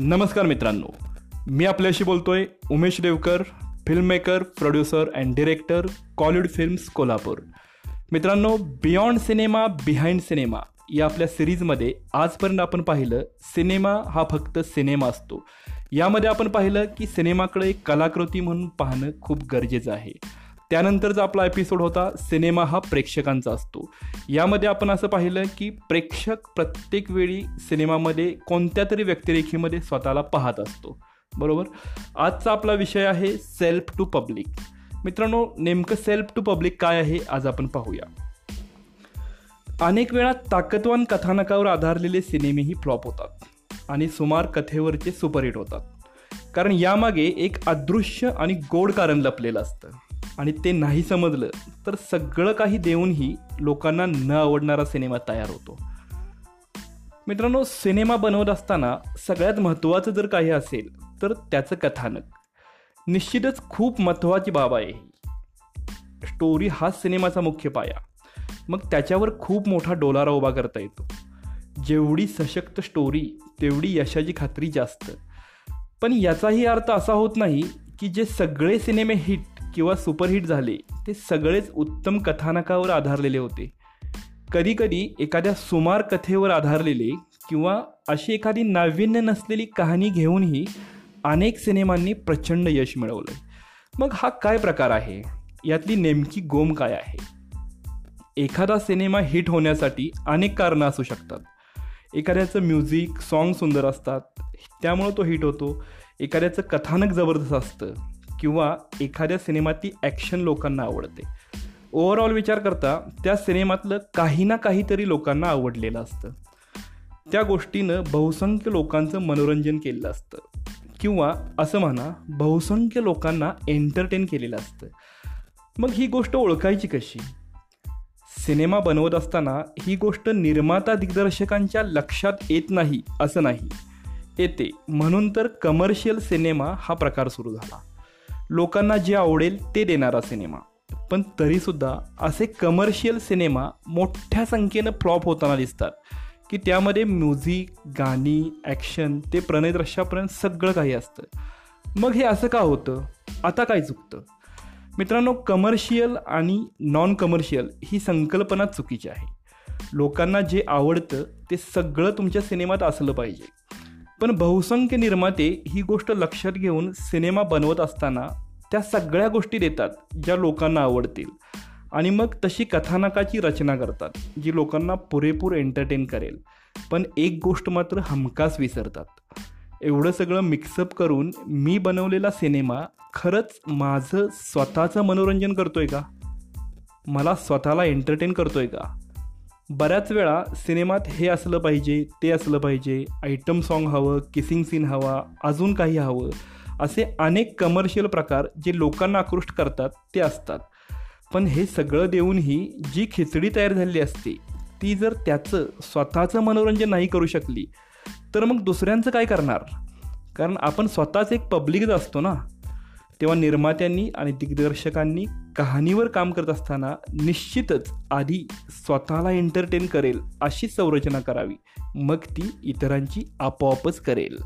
नमस्कार मित्रांनो मी आपल्याशी बोलतोय Umesh Devkar filmmaker producer and director Kollywood films Kolhapur. मित्रांनो बियॉन्ड सिनेमा बिहाइंड सिनेमा या आपल्या सिरीजमध्ये आजपर्यंत आपण पाहिलं सिनेमा हा फक्त सिनेमा असतो. यामध्ये आपण पाहिलं की सिनेमाकडे कलाकृती म्हणून पाहणं खूप गरजेचं आहे. त्यानंतरचा आपला एपिसोड होता सिनेमा हा प्रेक्षकांचा असतो. यामध्ये आपण असं पाहिलं की प्रेक्षक प्रत्येक वेळी सिनेमामध्ये कोणत्या तरी व्यक्तिरेखीमध्ये स्वतःला पाहत असतो. बरोबर? आजचा आपला विषय आहे सेल्फ टू पब्लिक मित्रांनो नेमकं सेल्फ टू पब्लिक काय आहे आज आपण पाहूया. अनेक वेळा ताकदवान कथानकावर आधारलेले सिनेमेही फ्लॉप होतात आणि सुमार कथेवरचे सुपरहिट होतात. कारण यामागे एक अदृश्य आणि गोड कारण लपलेलं असतं. आणि ते नाही समजलं तर सगळं काही देऊनही लोकांना न आवडणारा सिनेमा तयार होतो. मित्रांनो सिनेमा बनवत असताना सगळ्यात महत्त्वाचं जर काही असेल तर त्याचं कथानक. निश्चितच खूप महत्त्वाची बाब आहे ही. स्टोरी हा सिनेमाचा मुख्य पाया. मग त्याच्यावर खूप मोठा डोलारा उभा करता येतो. जेवढी सशक्त स्टोरी तेवढी यशाची खात्री जास्त. पण याचाही अर्थ असा होत नाही की जे सगळे सिनेमे हिट किंवा सुपरहिट झाले ते सगळेच उत्तम कथानकावर आधारलेले होते. कधीकधी एखाद्या सुमार कथेवर आधारलेले किंवा अशी एखादी नाविन्य नसलेली कहाणी घेऊनही अनेक सिनेमांनी प्रचंड यश मिळवलं मग हा काय प्रकार आहे? यातली नेमकी गोम काय आहे? एखादा सिनेमा हिट होण्यासाठी अनेक कारणं असू शकतात. एखाद्याचं म्युझिक सॉन्ग सुंदर असतात त्यामुळं तो हिट होतो. एखाद्याचं कथानक जबरदस्त असतं. किंवा एखाद्या सिनेमातली ॲक्शन लोकांना आवडते. ओव्हरऑल विचार करता त्या सिनेमातलं काही ना काहीतरी लोकांना आवडलेलं असतं. त्या गोष्टीनं बहुसंख्य लोकांचं मनोरंजन केलेलं असतं. किंवा असं म्हणा बहुसंख्य लोकांना एंटरटेन केलेलं असतं. मग ही गोष्ट ओळखायची कशी? सिनेमा बनवत असताना ही गोष्ट निर्माता दिग्दर्शकांच्या लक्षात येत नाही असं नाही. येते. म्हणून तर कमर्शियल सिनेमा हा प्रकार सुरू झाला. लोकांना जे आवडेल ते देणारा सिनेमा. पण तरीसुद्धा असे कमर्शियल सिनेमा मोठ्या संख्येनं फ्लॉप होताना दिसतात की त्यामध्ये म्युझिक गाणी ॲक्शन ते प्रणय दृश्यापर्यंत सगळं काही असतं. मग हे असं का होतं? आता काय चुकतं? मित्रांनो कमर्शियल आणि नॉन कमर्शियल ही संकल्पना चुकीची आहे. लोकांना जे आवडतं ते सगळं तुमच्या सिनेमात असलं पाहिजे. पण बहुसंख्य निर्माते ही गोष्ट लक्षात घेऊन सिनेमा बनवत असताना त्या सगळ्या गोष्टी देतात ज्या लोकांना आवडतील. आणि मग तशी कथानकाची रचना करतात जी लोकांना पुरेपूर एंटरटेन करेल. पण एक गोष्ट मात्र हमखास विसरतात. एवढं सगळं मिक्सअप करून मी बनवलेला सिनेमा खरंच माझं स्वतःचं मनोरंजन करतोय का? मला स्वतःला एंटरटेन करतोय का? बऱ्याच वेळा सिनेमात हे असलं पाहिजे ते असलं पाहिजे आयटम सॉन्ग हवं किसिंग सीन हवा अजून काही हवं असे अनेक कमर्शियल प्रकार जे लोकांना आकृष्ट करतात ते असतात. पण हे सगळं देऊनही जी खिचडी तयार झालेली असते ती जर त्याचं स्वतःचं मनोरंजन नाही करू शकली तर मग दुसऱ्यांचं काय करणार? कारण आपण स्वतःच एक पब्लिकच असतो ना. तेव्हा निर्मात्यांनी आणि दिग्दर्शकांनी कहाणीवर काम करत असताना निश्चितच आधी स्वतःला एंटरटेन करेल अशी संरचना करावी. मग ती इतरांची आपोआपच करेल.